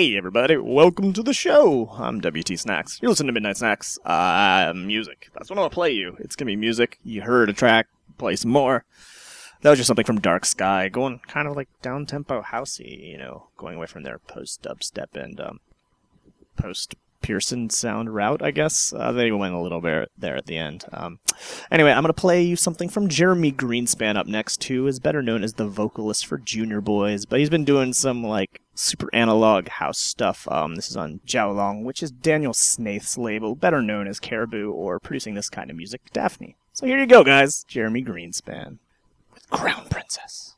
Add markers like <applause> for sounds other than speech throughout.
Hey everybody, welcome to the show. I'm WT Snacks. You're listening to Midnight Snacks. Uh, music. That's what I'm gonna play you. It's gonna be music. You heard a track, play some more. That was just something from Dark Sky, going kind of like down tempo housey, you know, going away from their post dubstep and um, post Pearson sound route, I guess. Uh, they went a little bit there at the end. Um, anyway, I'm going to play you something from Jeremy Greenspan up next, who is better known as the vocalist for Junior Boys, but he's been doing some like super analog house stuff. Um, this is on Jiaolong, which is Daniel Snaith's label, better known as Caribou, or producing this kind of music, Daphni. So here you go, guys. Jeremy Greenspan with Crown Princess.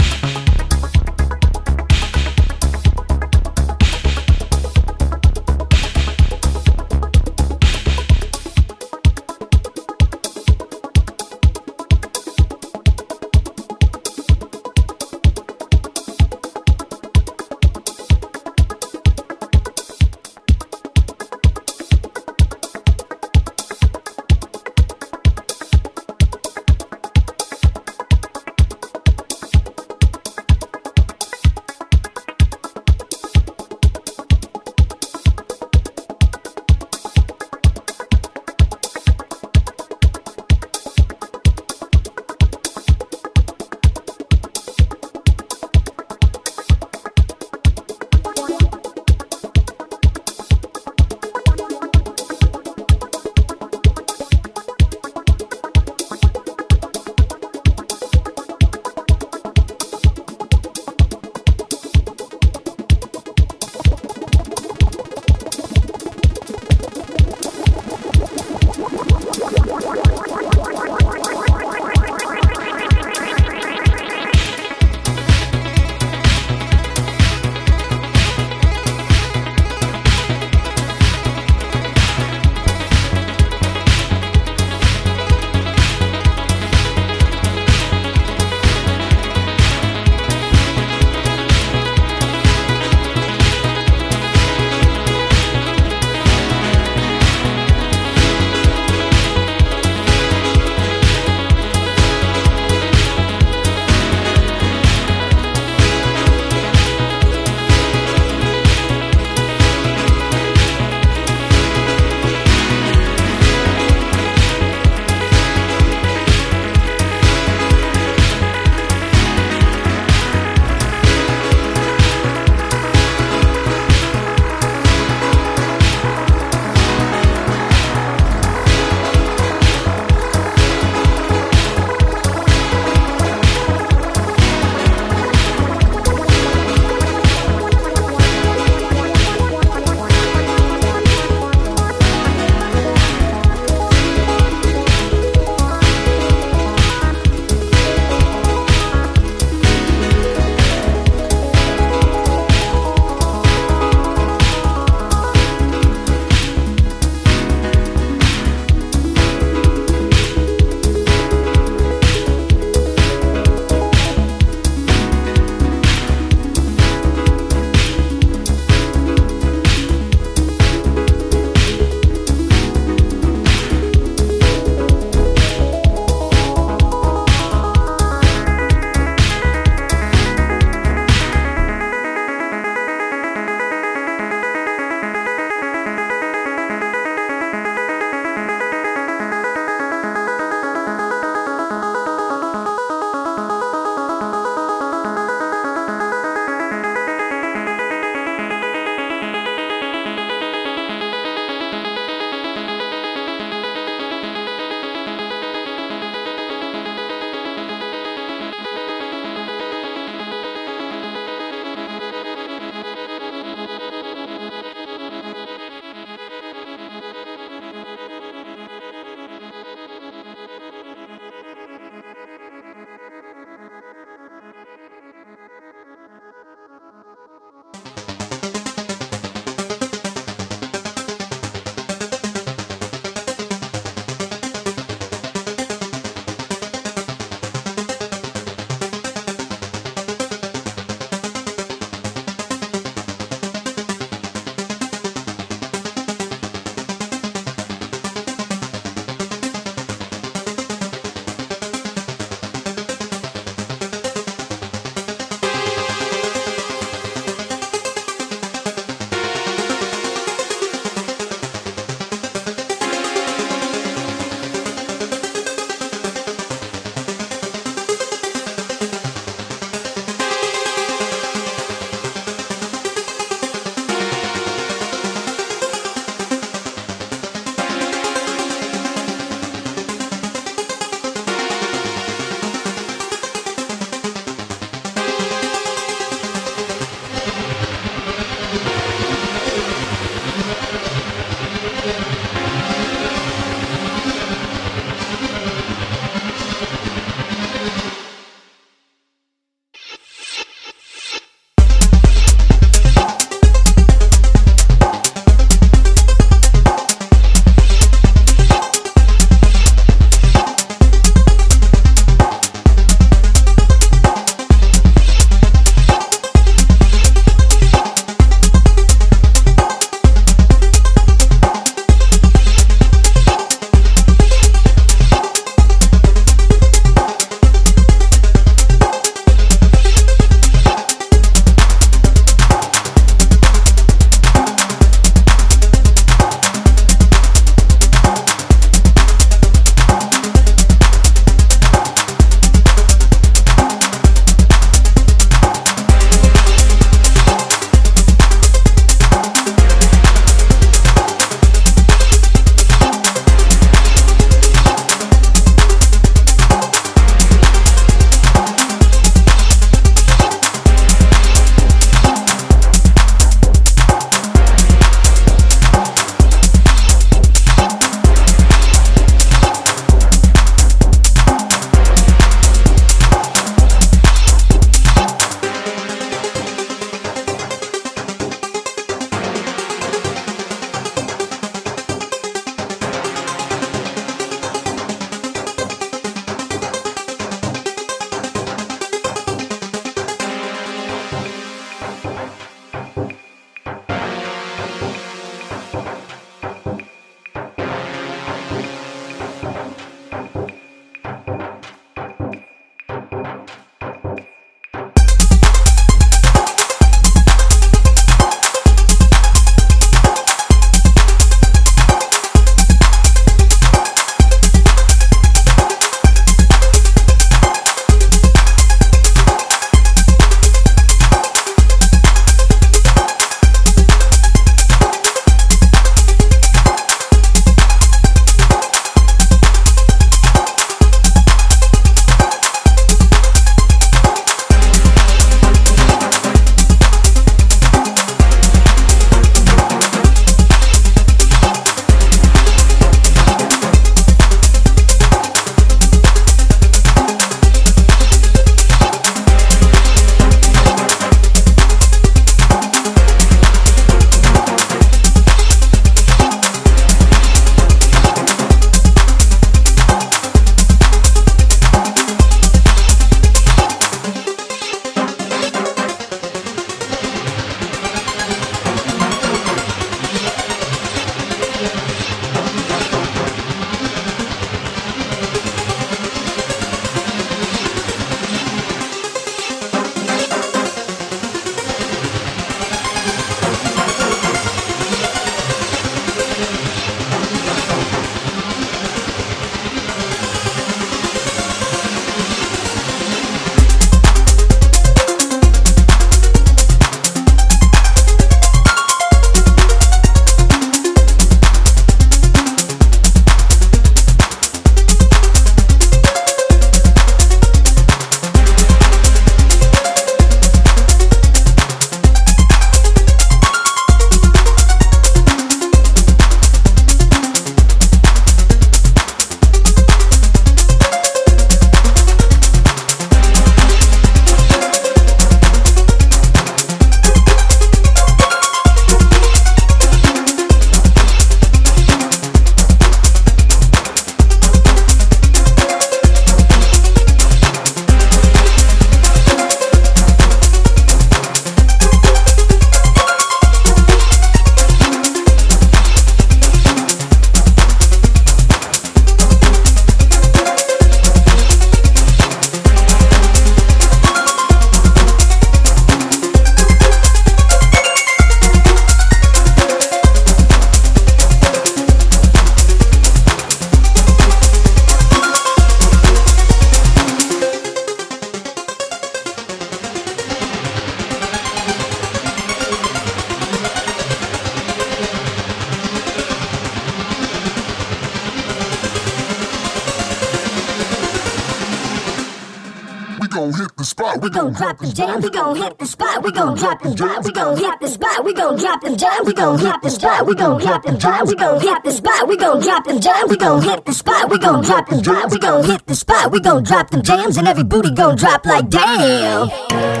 We gon' drop the jams. We gon' hit the spot. We gon' drop them jams. We gon' hit the spot. We gon' drop them jams. We gon' hit the spot. We gon' drop them jams. We gon' hit the spot. We gon' drop them jams. We gon' hit the spot. We gon' drop them jams. We gon' hit the spot. We gon' drop them jams, and every booty gon' drop like damn.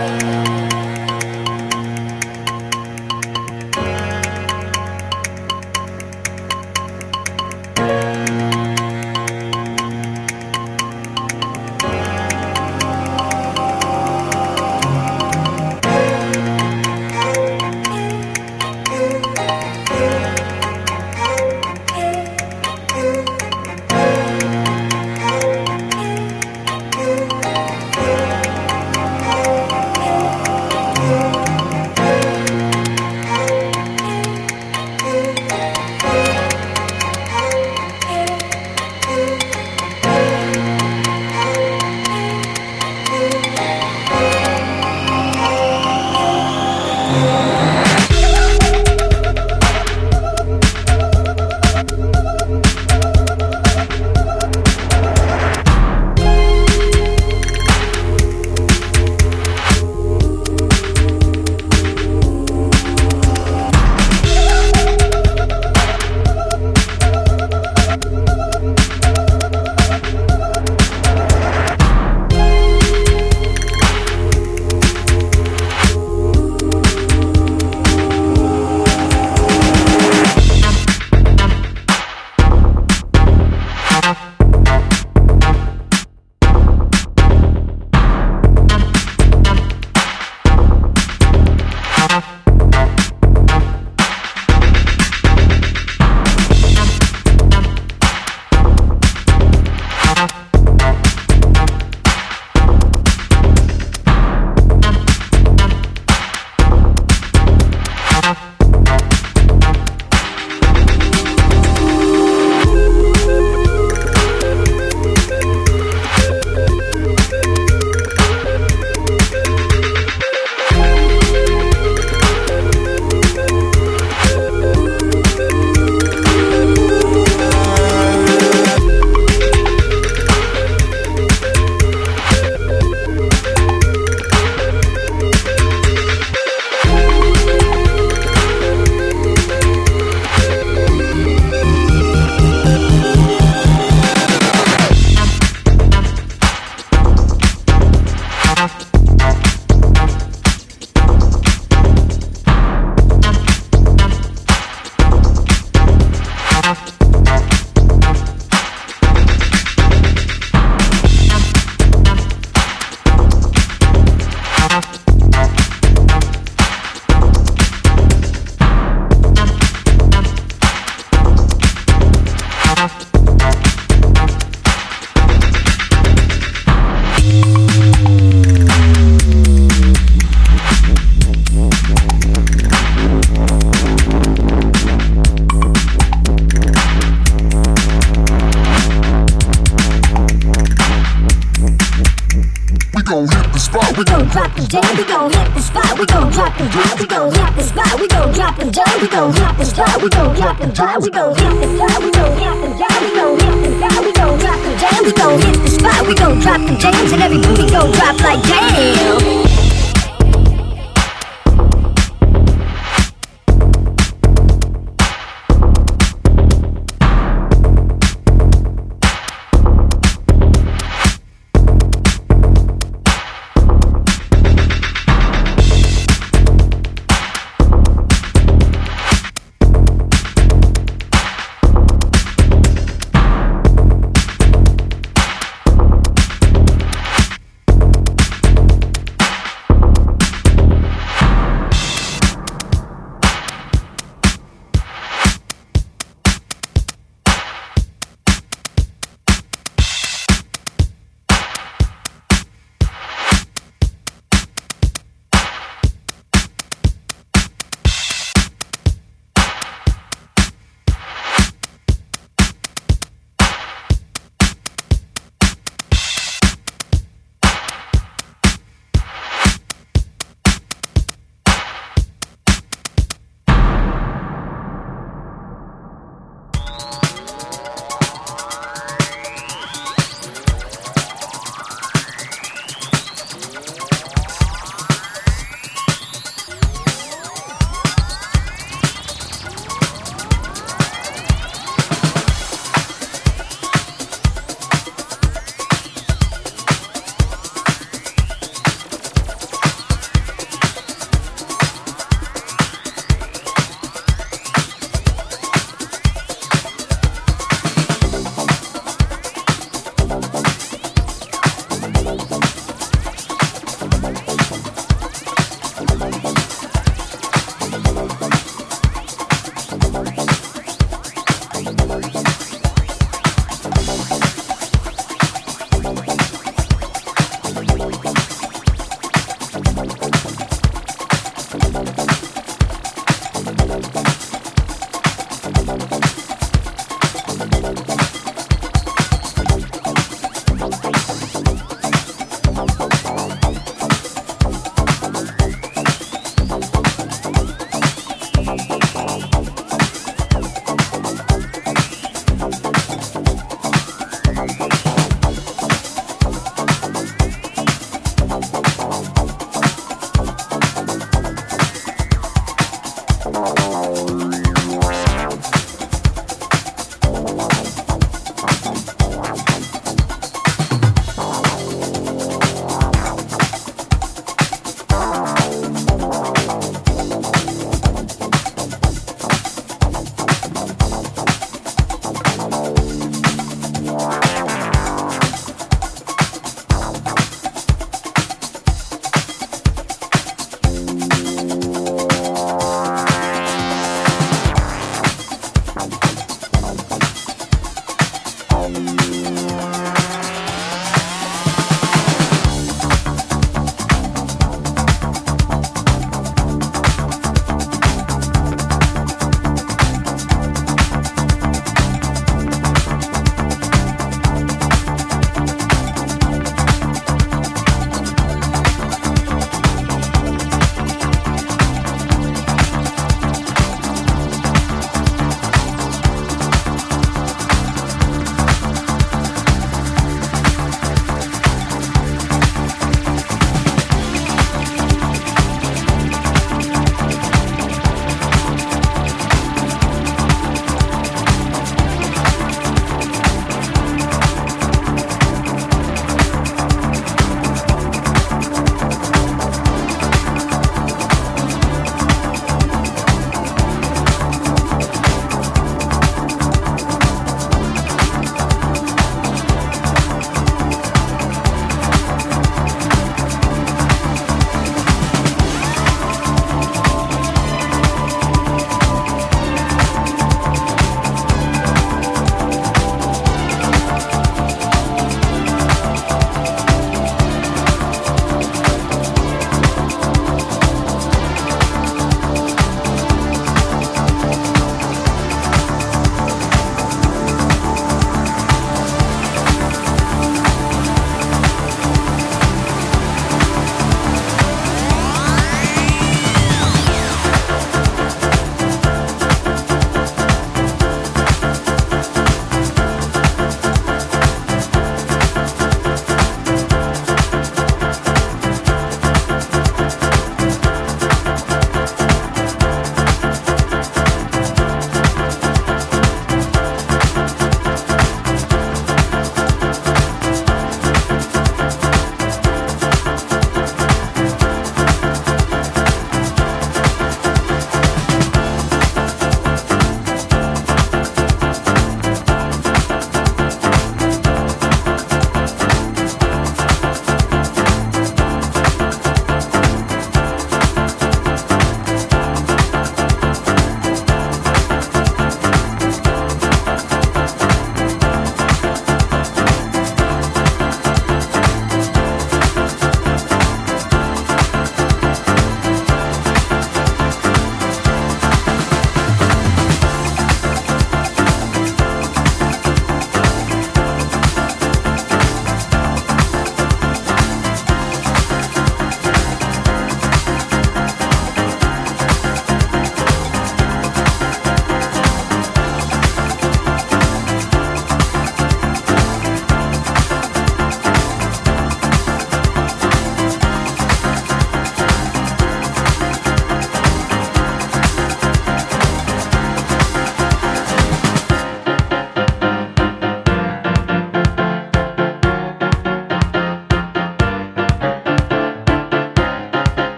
spot, we gon' drop the jam, we gon' hit the spot, we gon' drop the jam, we gon' hit the spot, we gon' drop the jam, we gon' hit the spot, we gon' drop the jam, we gon' hit the spot, we gon' hit the jam, we gon' hit the spot. we gon' drop the jam, we gon' hit the spot, we gon' drop the jam, and every booty gon' drop like damn.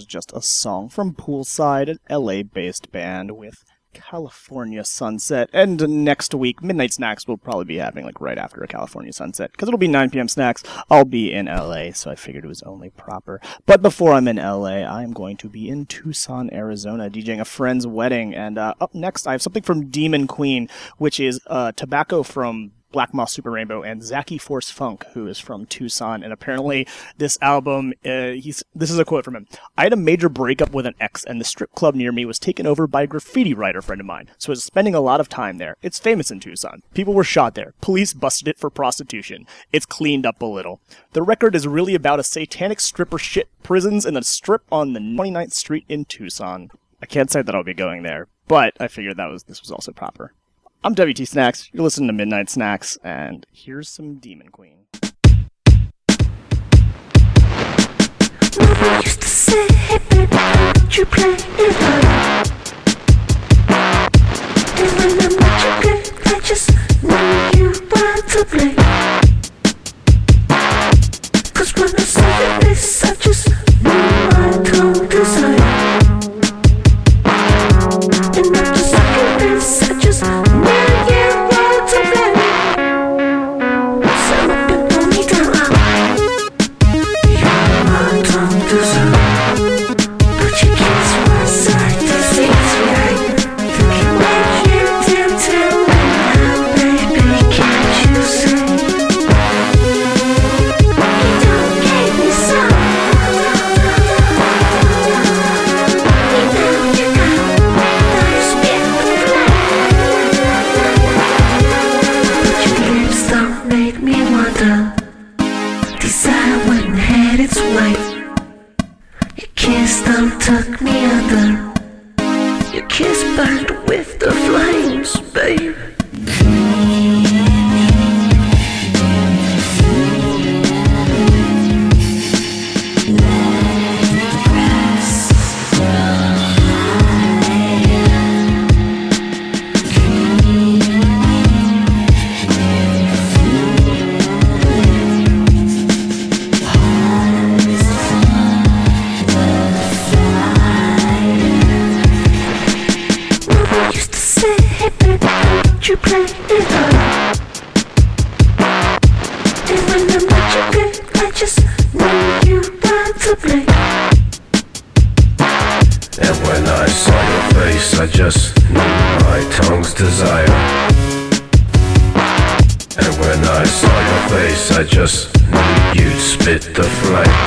Was just a song from Poolside, an LA based band with California Sunset. And next week, Midnight Snacks will probably be happening like right after a California Sunset because it'll be 9 p.m. snacks. I'll be in LA, so I figured it was only proper. But before I'm in LA, I'm going to be in Tucson, Arizona, DJing a friend's wedding. And uh, up next, I have something from Demon Queen, which is uh, tobacco from Black Moth Super Rainbow and Zackey Force Funk, who is from Tucson. And apparently, this album, uh, he's this is a quote from him. I had a major breakup with an ex, and the strip club near me was taken over by a graffiti writer friend of mine. So I was spending a lot of time there. It's famous in Tucson. People were shot there. Police busted it for prostitution. It's cleaned up a little. The record is really about a satanic stripper shit prisons in a strip on the 29th Street in Tucson. I can't say that I'll be going there, but I figured that was this was also proper. I'm WT Snacks. You're listening to Midnight Snacks, and here's some Demon Queen. Mama used to say, hey baby, you play it. And when I'm at your I just know you want to play. Cause when I I just know. The flames, babe. You play it your I just know you to. And when I saw your face, I just knew my tongue's desire. And when I saw your face, I just knew you'd spit the flames.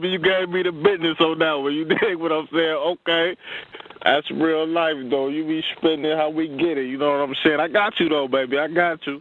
Baby. You gave me the business on that one. You <laughs> dig what I'm saying? Okay. That's real life, though. You be spending how we get it. You know what I'm saying? I got you, though, baby. I got you.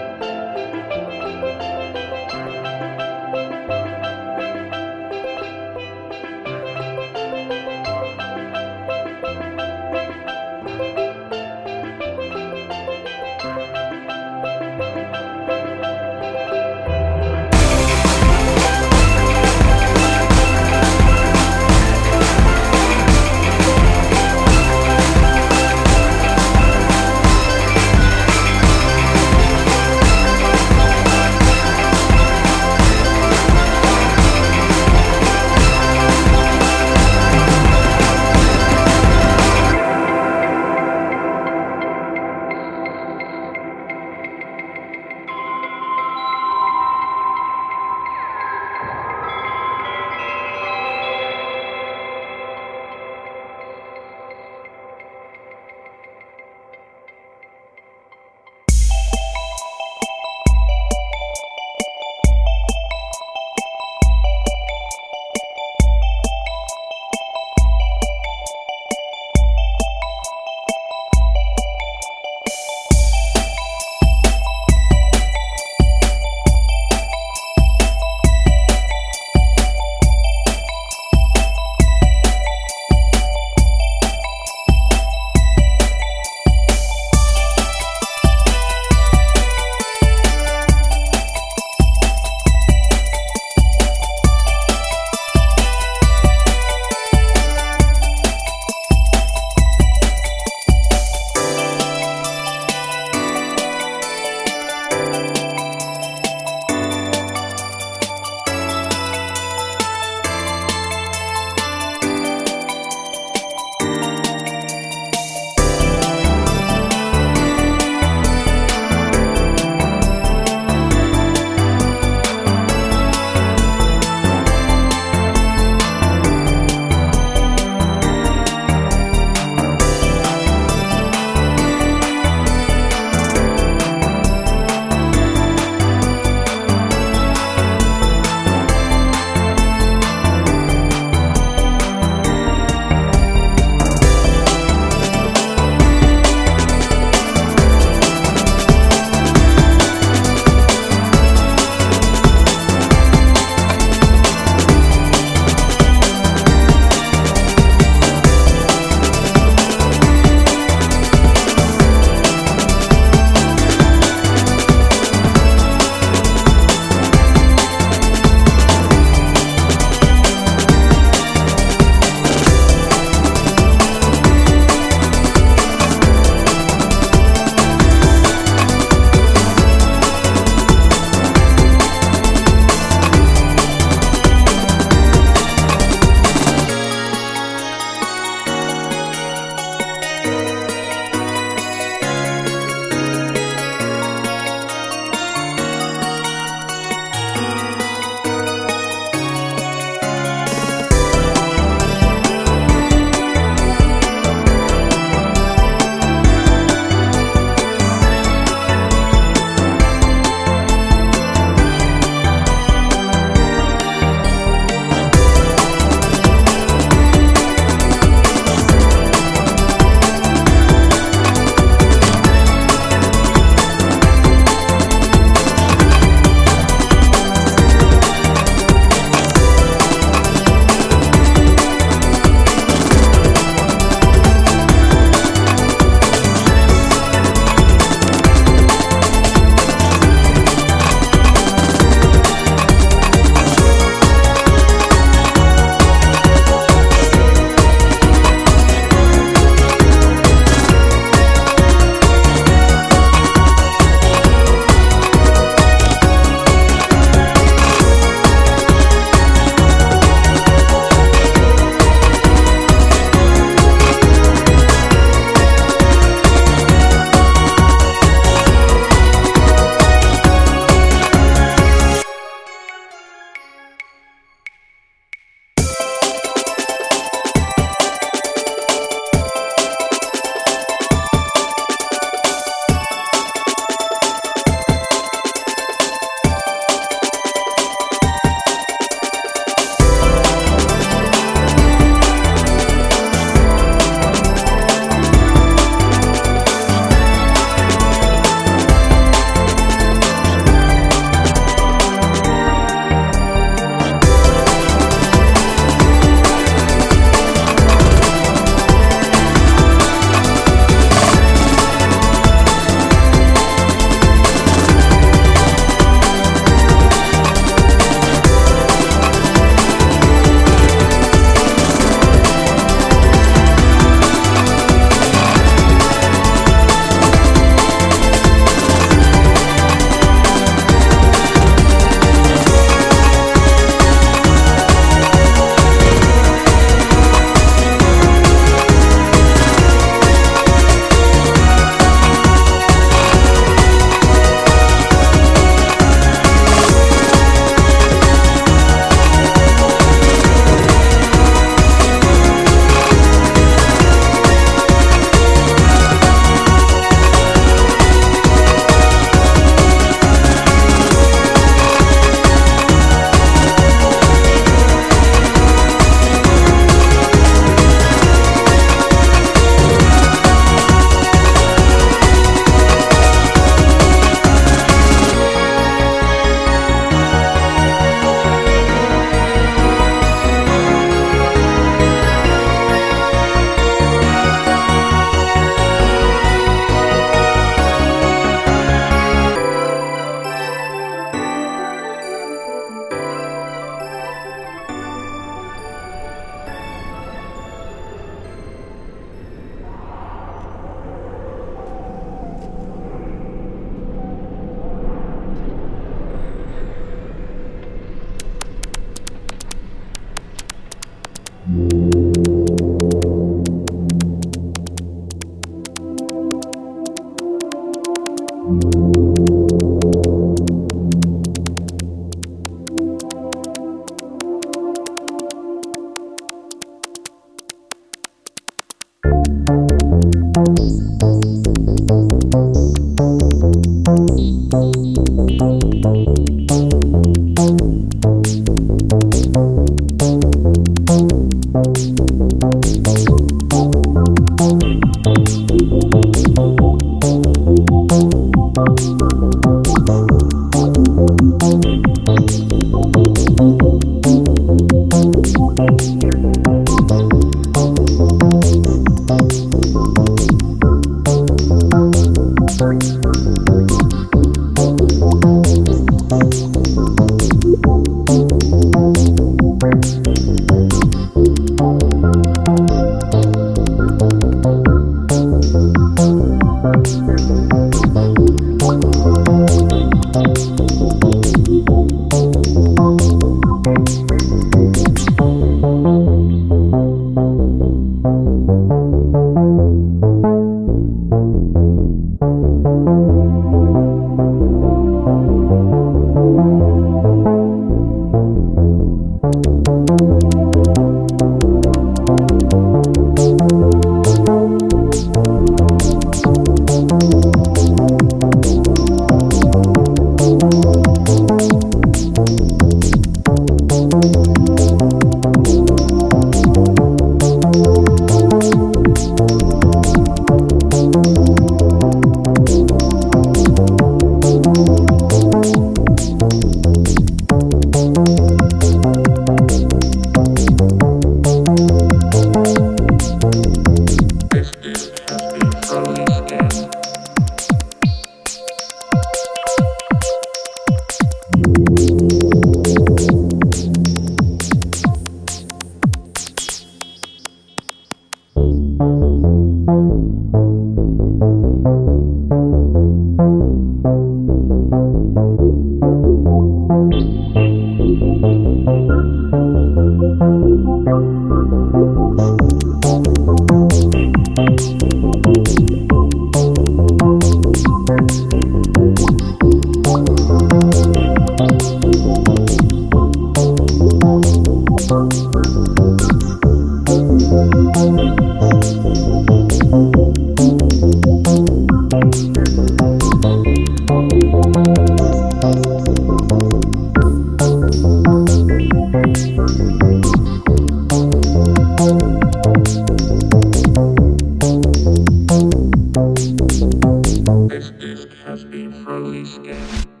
Music has been fully scanned.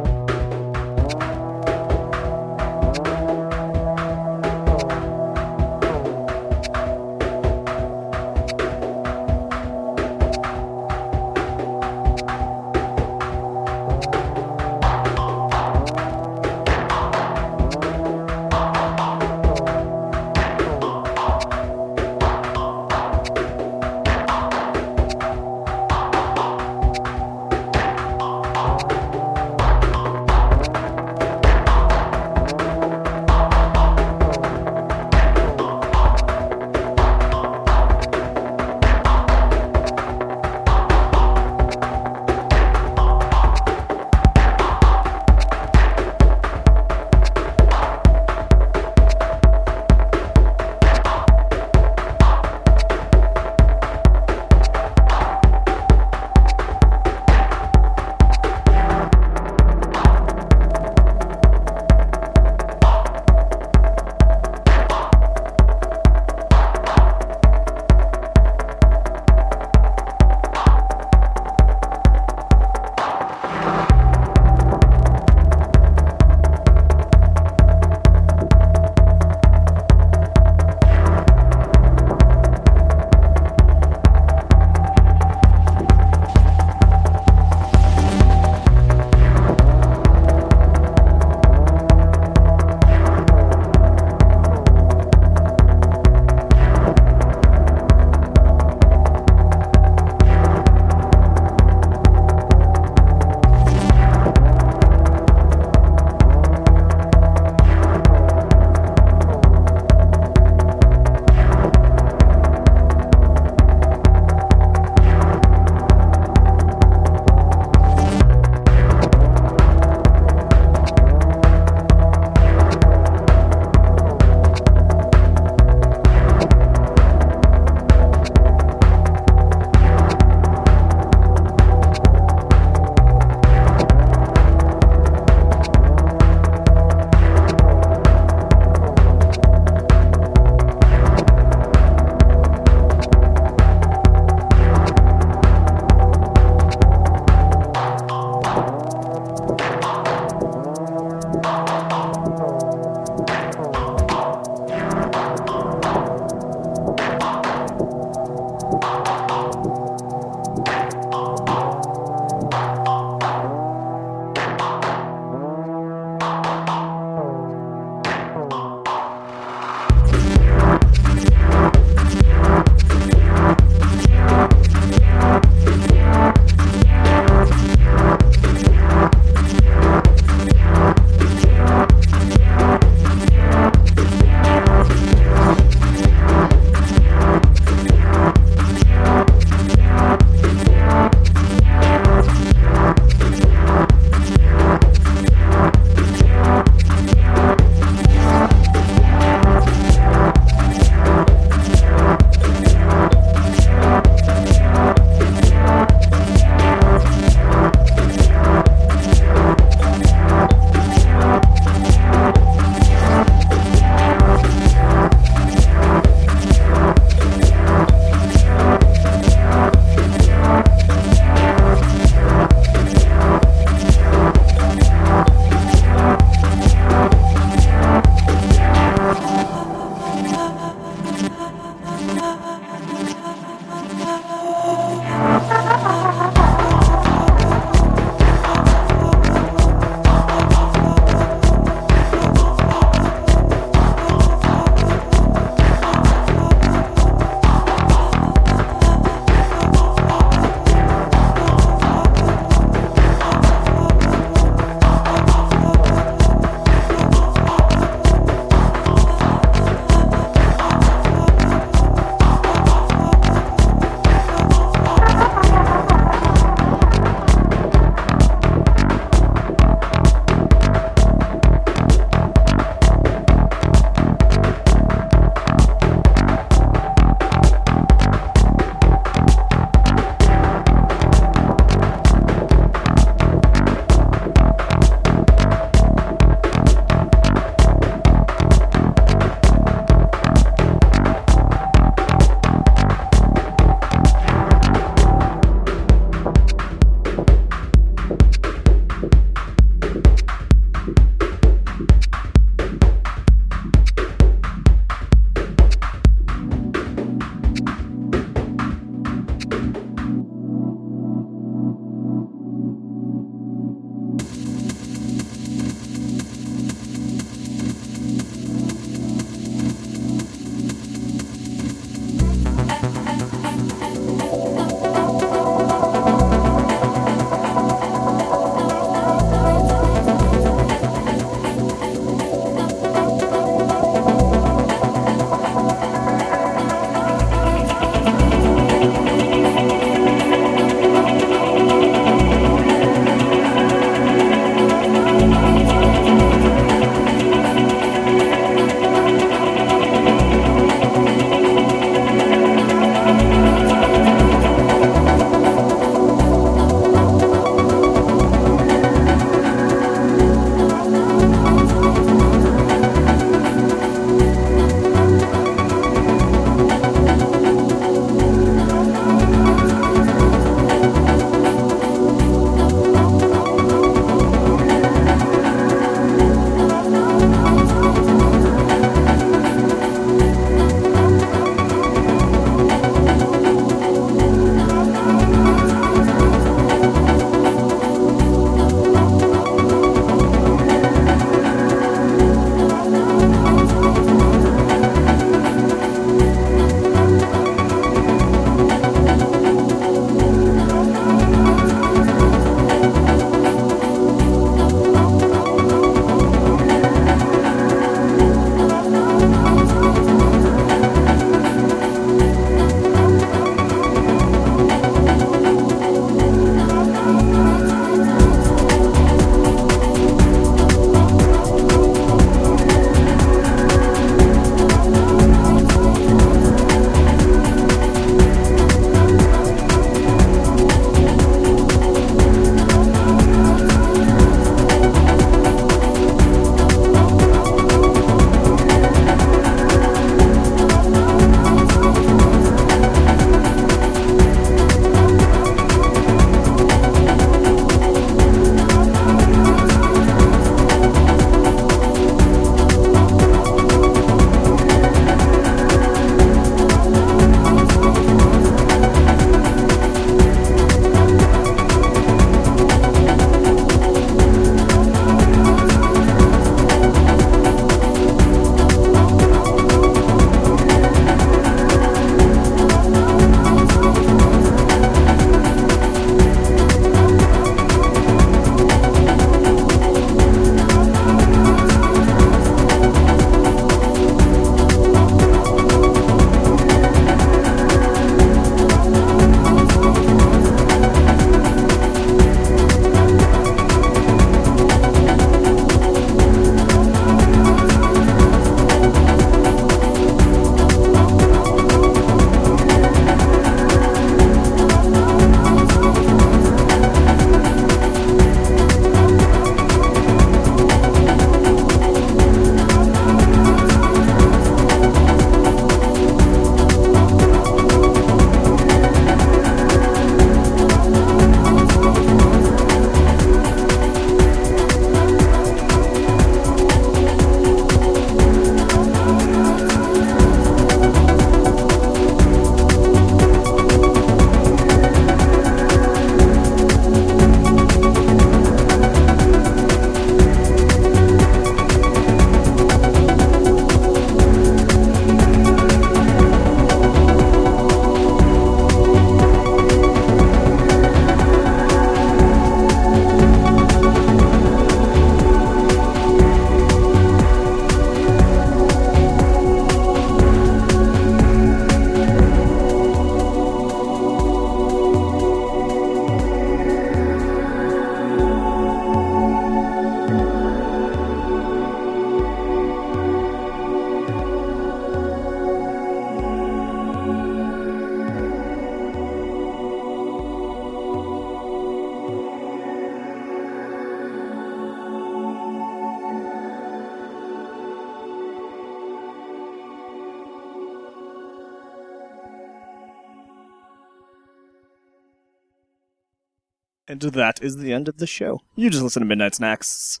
And that is the end of the show. You just listen to Midnight Snacks.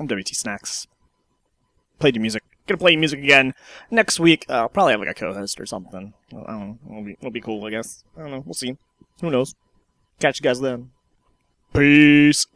I'm WT Snacks. Played your music. Gonna play your music again next week. Uh, I'll probably have like a co-host or something. I don't know. It'll be, it'll be cool, I guess. I don't know. We'll see. Who knows? Catch you guys then. Peace.